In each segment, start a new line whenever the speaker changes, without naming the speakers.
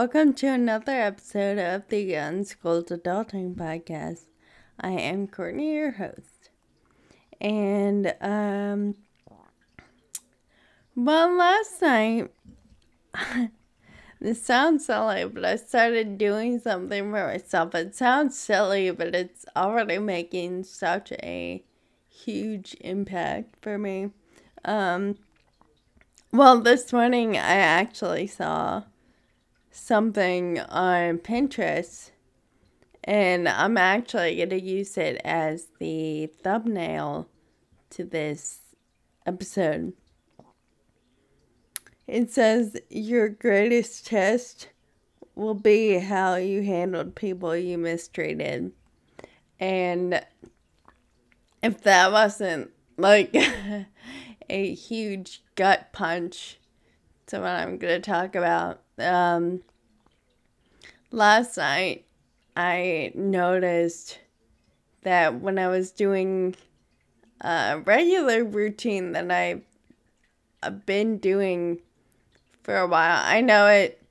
Welcome to another episode of the Unschooled Adulting Podcast. I am Courtney, your host. And, um, well, last night, this sounds silly, but I started doing something for myself. It sounds silly, but it's already making such a huge impact for me. Um, well, this morning I actually saw something on Pinterest, and I'm actually going to use it as the thumbnail to this episode. It says, Your greatest test will be how you handled people you mistreated. And if that wasn't like a huge gut punch to what I'm going to talk about. Um, last night, I noticed that when I was doing a regular routine that I've, been doing for a while, I know it.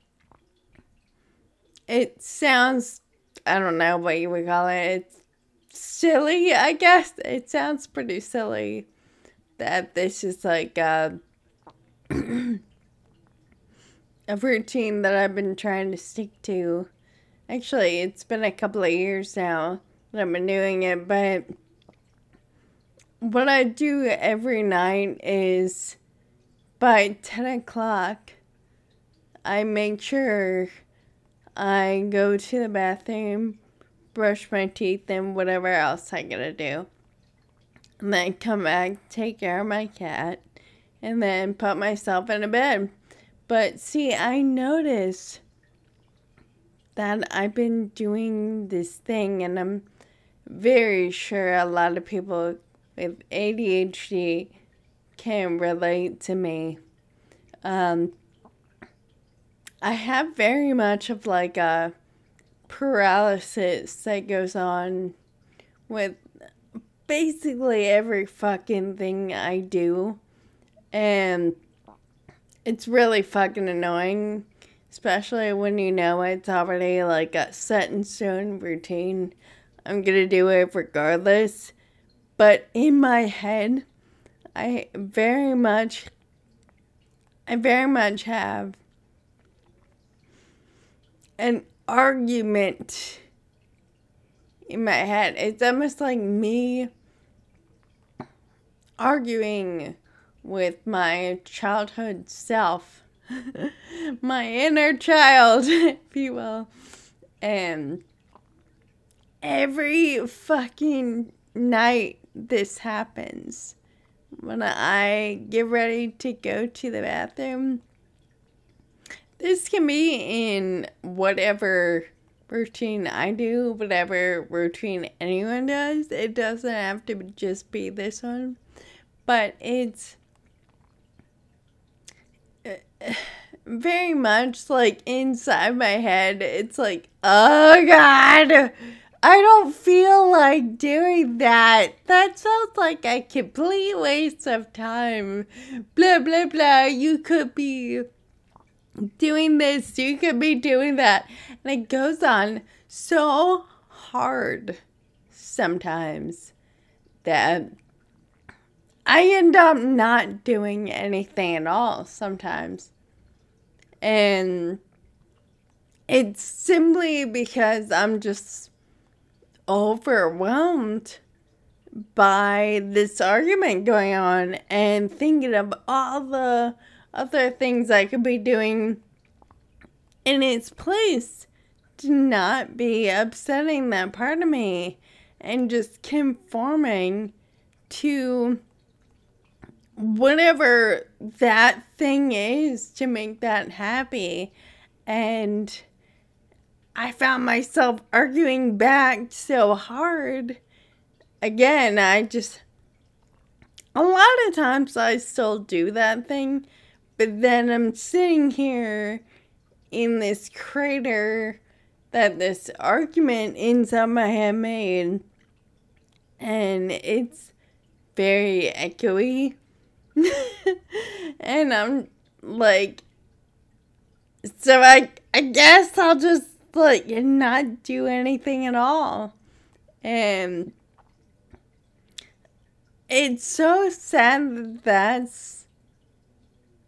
It sounds, I don't know what you would call it. It's silly, I guess. It sounds pretty silly that this is like a, a routine that I've been trying to stick to. Actually, it's been a couple of years now that I've been doing it, but what I do every night is by 10 o'clock, I make sure I go to the bathroom, brush my teeth, and whatever else I gotta do and then come back, take care of my cat, and then put myself in a bed. But see, I noticed that I've been doing this thing, and I'm very sure a lot of people with ADHD can relate to me. Um, I have very much of like a paralysis that goes on with basically every fucking thing I do. And it's really fucking annoying, especially when you know it's already like a set in stone routine. I'm gonna do it regardless. But in my head, I very much, I very much have an argument in my head. It's almost like me arguing with my childhood self, my inner child, if you will. And every fucking night this happens. When I get ready to go to the bathroom, this can be in whatever routine I do, whatever routine anyone does. It doesn't have to just be this one but it's very much like inside my head it's like oh god i don't feel like doing that. That sounds like a complete waste of time. Blah blah blah. You could be doing this. You could be doing that. And it goes on so hard sometimes that I end up not doing anything at all sometimes. And it's simply because I'm just overwhelmed by this argument going on and thinking of all the other things I could be doing in its place to not be upsetting that part of me and just conforming to whatever that thing is to make that happy. And I found myself arguing back so hard. Again, I just, a lot of times I still do that thing, but then I'm sitting here in this crater that this argument inside my head made, and it's very echoey and I'm like So I I guess I'll just like not do anything at all. And it's so sad that that's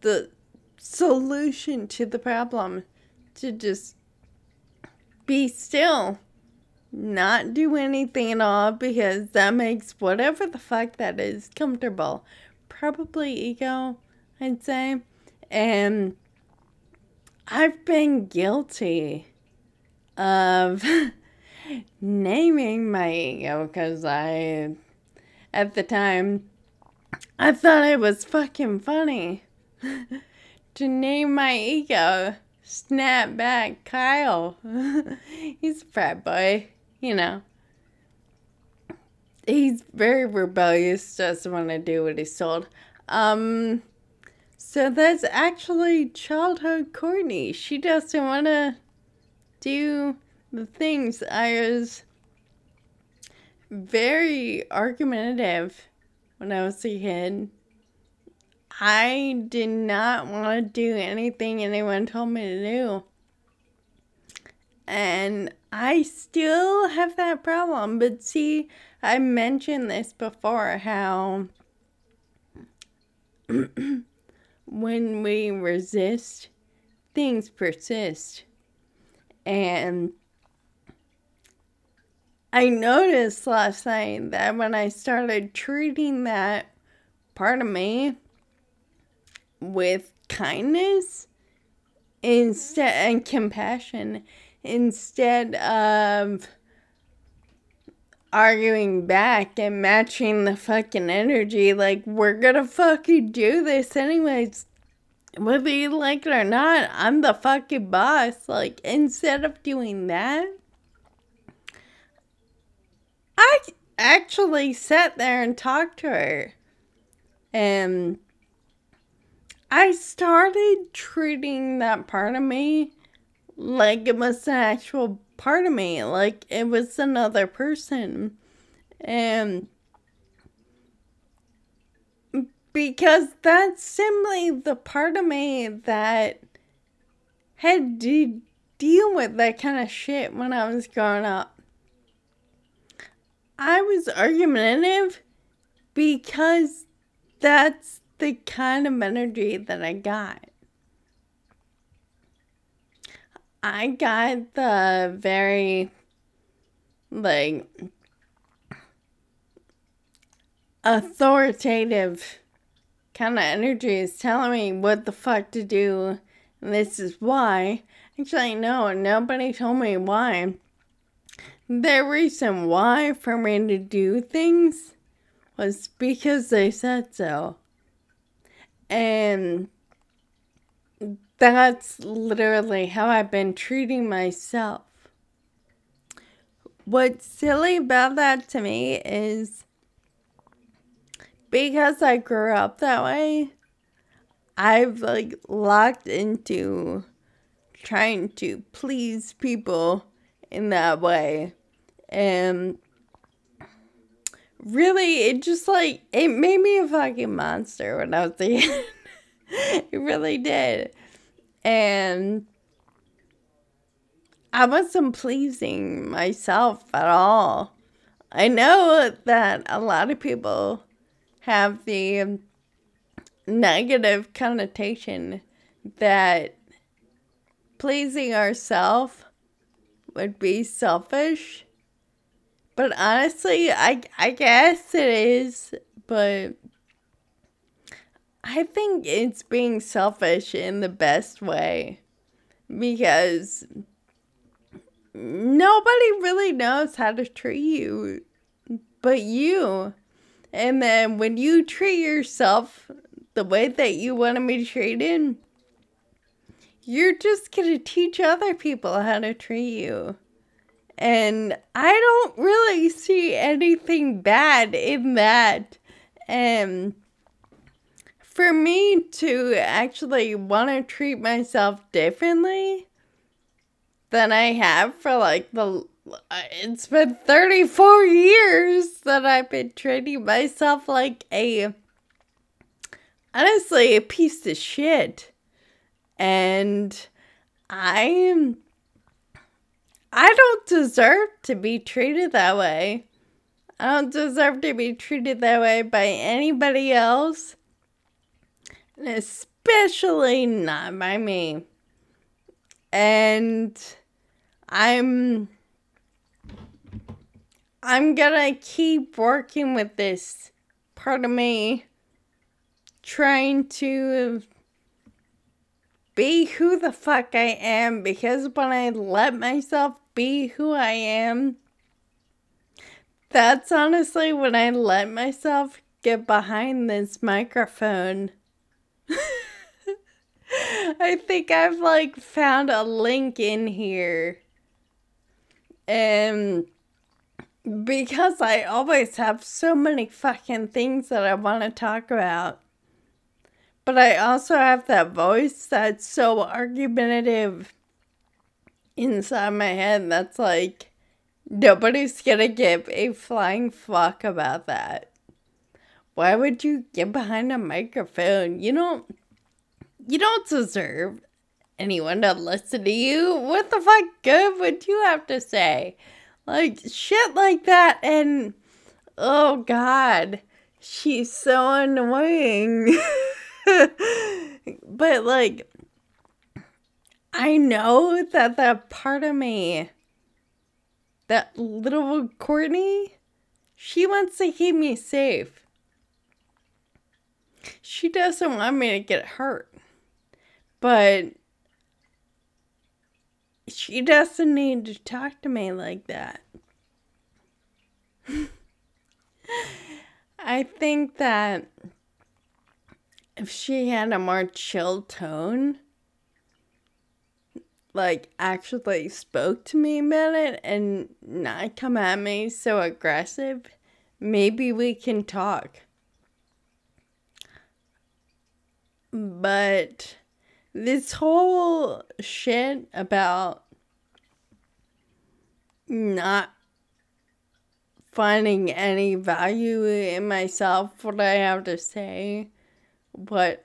the solution to the problem to just be still not do anything at all because that makes whatever the fuck that is comfortable probably ego i'd say and i've been guilty of naming my ego because i at the time i thought it was fucking funny to name my ego Snapback Kyle. He's a frat boy, you know. He's very rebellious, doesn't want to do what he's told. Um, so that's actually childhood Courtney. She doesn't want to do the things. I was very argumentative when I was a kid. I did not want to do anything anyone told me to do. And I still have that problem. But see, I mentioned this before how when we resist, things persist. And I noticed last night that when I started treating that part of me with kindness instead and compassion instead of arguing back and matching the fucking energy like we're gonna fucking do this anyways whether you like it or not i'm the fucking boss. Like instead of doing that i actually sat there and talked to her. And I started treating that part of me like it was an actual part of me, like it was another person. And because that's simply the part of me that had to deal with that kind of shit when I was growing up. I was argumentative because that's the kind of energy that I got. I got the very, like, authoritative kind of energy is telling me what the fuck to do. And this is why. Actually, no, nobody told me why. The reason why for me to do things was because they said so. And that's literally how I've been treating myself. What's silly about that to me is because I grew up that way, I've like locked into trying to please people in that way. And really it just like it made me a fucking monster when I was a kid. it really did. And I wasn't pleasing myself at all. I know that a lot of people have the negative connotation that pleasing ourselves would be selfish but honestly, I I guess it is, but I think it's being selfish in the best way because nobody really knows how to treat you but you. And then when you treat yourself the way that you want to be treated, you're just going to teach other people how to treat you. And I don't really see anything bad in that. And for me to actually want to treat myself differently than I have for like the uh, it's been 34 years that I've been treating myself like a honestly a piece of shit. And I am. I don't deserve to be treated that way. I don't deserve to be treated that way by anybody else, especially not by me. And I'm I'm gonna keep working with this part of me, trying to be who the fuck I am because when I let myself be who I am, that's honestly when I let myself get behind this microphone. I think I've like found a link in here. And because I always have so many fucking things that I want to talk about. But I also have that voice that's so argumentative inside my head that's like, nobody's gonna give a flying fuck about that. Why would you get behind a microphone? You don't you don't deserve anyone to listen to you. What the fuck good would you have to say? Like shit like that and oh god, she's so annoying. but like I know that that part of me that little Courtney, she wants to keep me safe. She doesn't want me to get hurt. But she doesn't need to talk to me like that. I think that if she had a more chill tone, like actually spoke to me about it and not come at me so aggressive, maybe we can talk. But this whole shit about not finding any value in myself, what I have to say, what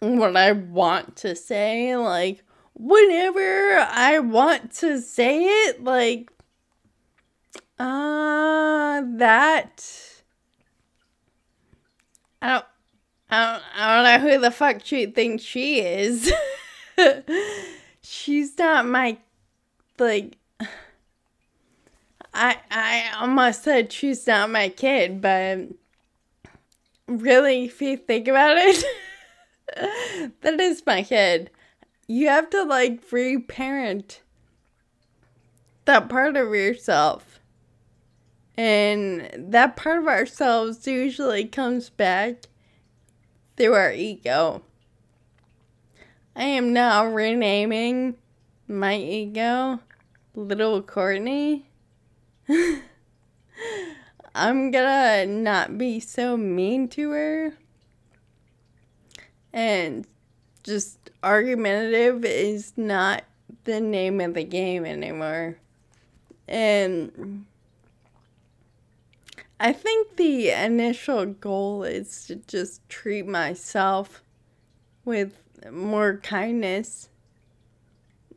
what I want to say, like whenever I want to say it, like uh that I don't I don't, I don't know who the fuck she thinks she is. She's not my like I I almost said she's not my kid, but really if you think about it that is my kid. You have to like reparent that part of yourself. And that part of ourselves usually comes back through our ego. I am now renaming my ego Little Courtney. I'm gonna not be so mean to her. And just argumentative is not the name of the game anymore. And I think the initial goal is to just treat myself with more kindness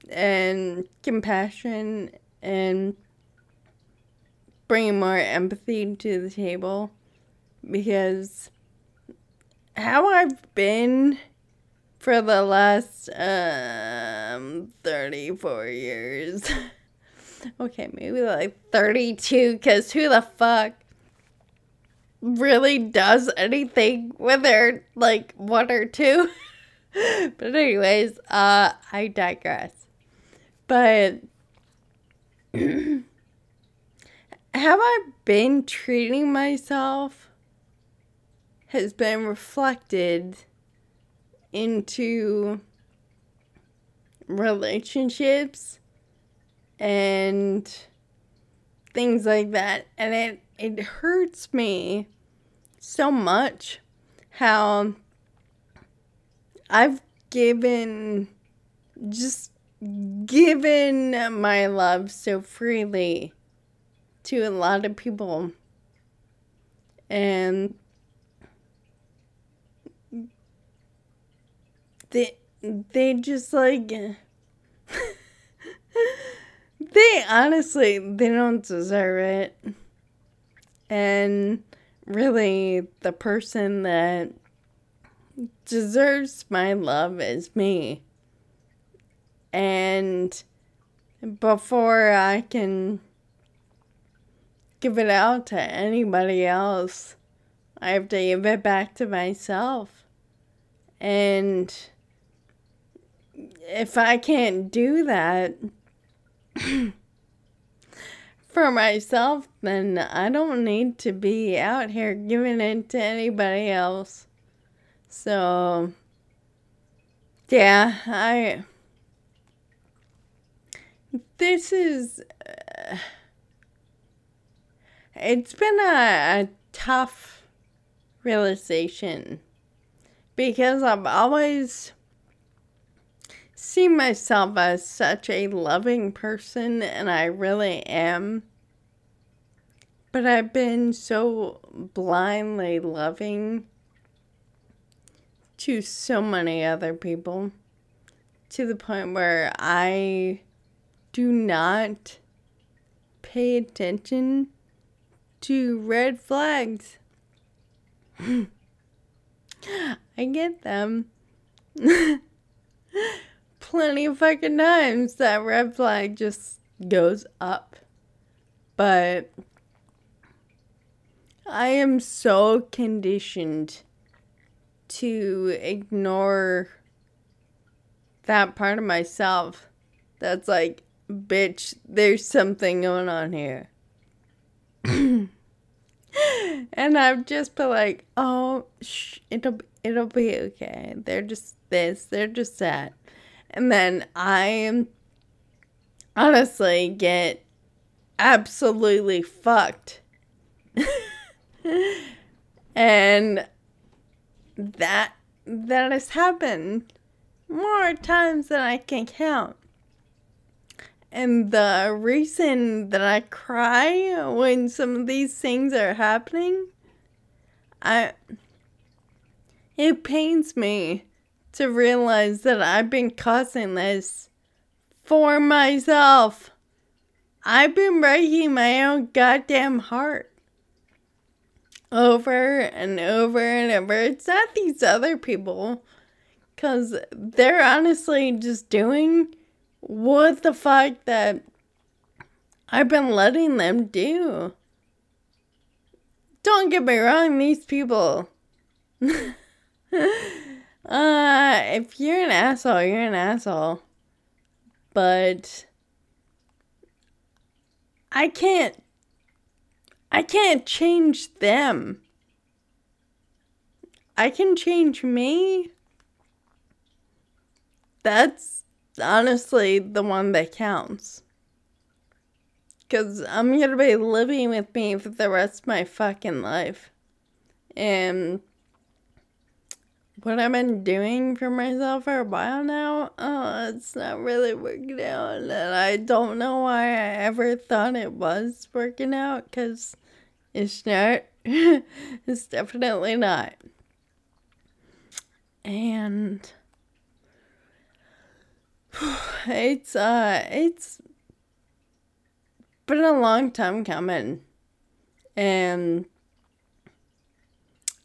and compassion and bring more empathy to the table because how I've been for the last um 34 years. okay, maybe like 32 cuz who the fuck really does anything with their like one or two. but anyways, uh I digress. But have I been treating myself has been reflected into relationships and things like that and it it hurts me so much how I've given just given my love so freely to a lot of people and they they just like they honestly they don't deserve it. And really the person that deserves my love is me. And before I can give it out to anybody else, I have to give it back to myself. And if I can't do that for myself, then I don't need to be out here giving it to anybody else. So, yeah, I. This is. Uh, it's been a, a tough realization because I've always seen myself as such a loving person, and I really am. But I've been so blindly loving to so many other people to the point where I do not pay attention to red flags. I get them. Plenty of fucking times that red flag just goes up. But I am so conditioned to ignore that part of myself that's like, bitch, there's something going on here. and I've just been like, oh, shh, it'll it'll be okay. They're just this, they're just that, and then I honestly get absolutely fucked, and that that has happened more times than I can count. And the reason that I cry when some of these things are happening, I it pains me to realize that I've been causing this for myself. I've been breaking my own goddamn heart over and over and over. It's not these other people, because they're honestly just doing what the fuck that I've been letting them do. Don't get me wrong, these people. uh, if you're an asshole, you're an asshole. But I can't I can't change them. I can change me. That's honestly the one that counts. Because I'm going to be living with me for the rest of my fucking life. And what I've been doing for myself for a while now, oh, it's not really working out. And I don't know why I ever thought it was working out because it's not. it's definitely not. And it's uh it's been a long time coming and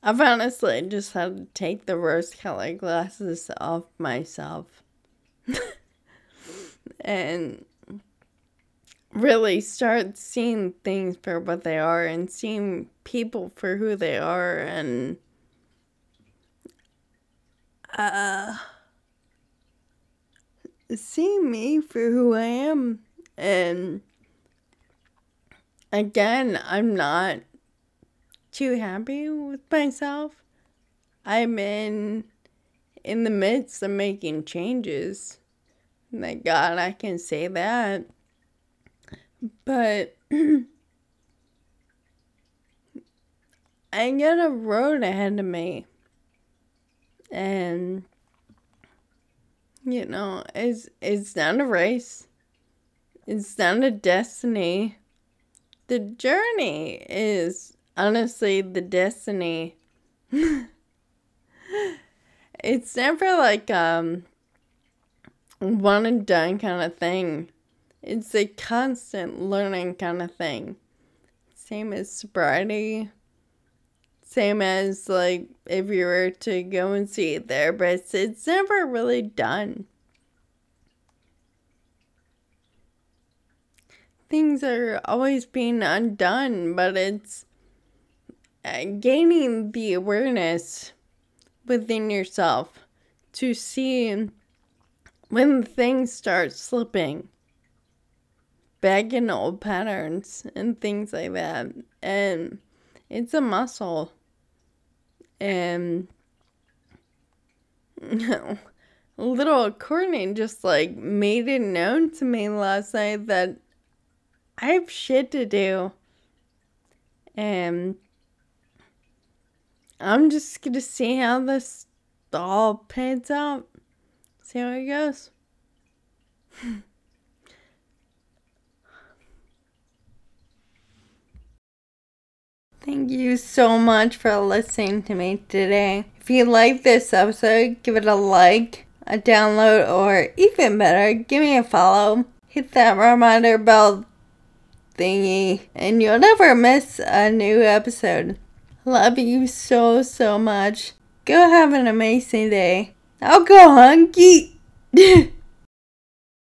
I've honestly just had to take the rose colored glasses off myself and really start seeing things for what they are and seeing people for who they are and uh me for who I am. And again, I'm not too happy with myself. I'm in in the midst of making changes. Thank God I can say that. But I got a road ahead of me. And you know, it's it's not a race. It's not a destiny. The journey is honestly the destiny. it's never like um one and done kind of thing. it's a constant learning kind of thing. Same as sobriety. Same as like if you were to go and see a therapist, it's never really done. Things are always being undone, but it's gaining the awareness within yourself to see when things start slipping back in old patterns and things like that. And it's a muscle. And little Courtney just like made it known to me last night that I have shit to do. And I'm just gonna see how this all pans out. See how it goes. Thank you so much for listening to me today. If you like this episode, give it a like, a download, or even better, give me a follow. Hit that reminder bell thingy, and you'll never miss a new episode. Love you so, so much. Go have an amazing day. I'll go hunky.